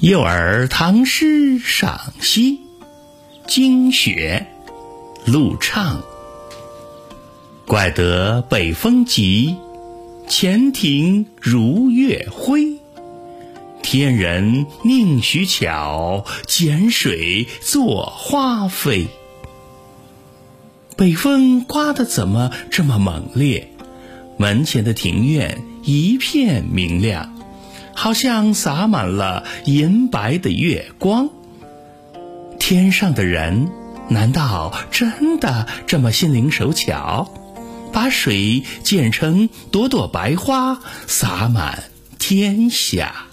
幼儿唐诗赏析，经雪，陆畅。怪得北风急，前庭如月辉。天人宁许巧，剪水作花飞。北风刮得怎么这么猛烈？门前的庭院一片明亮。好像洒满了银白的月光。天上的人难道真的这么心灵手巧，把水剪成朵朵白花，洒满天下？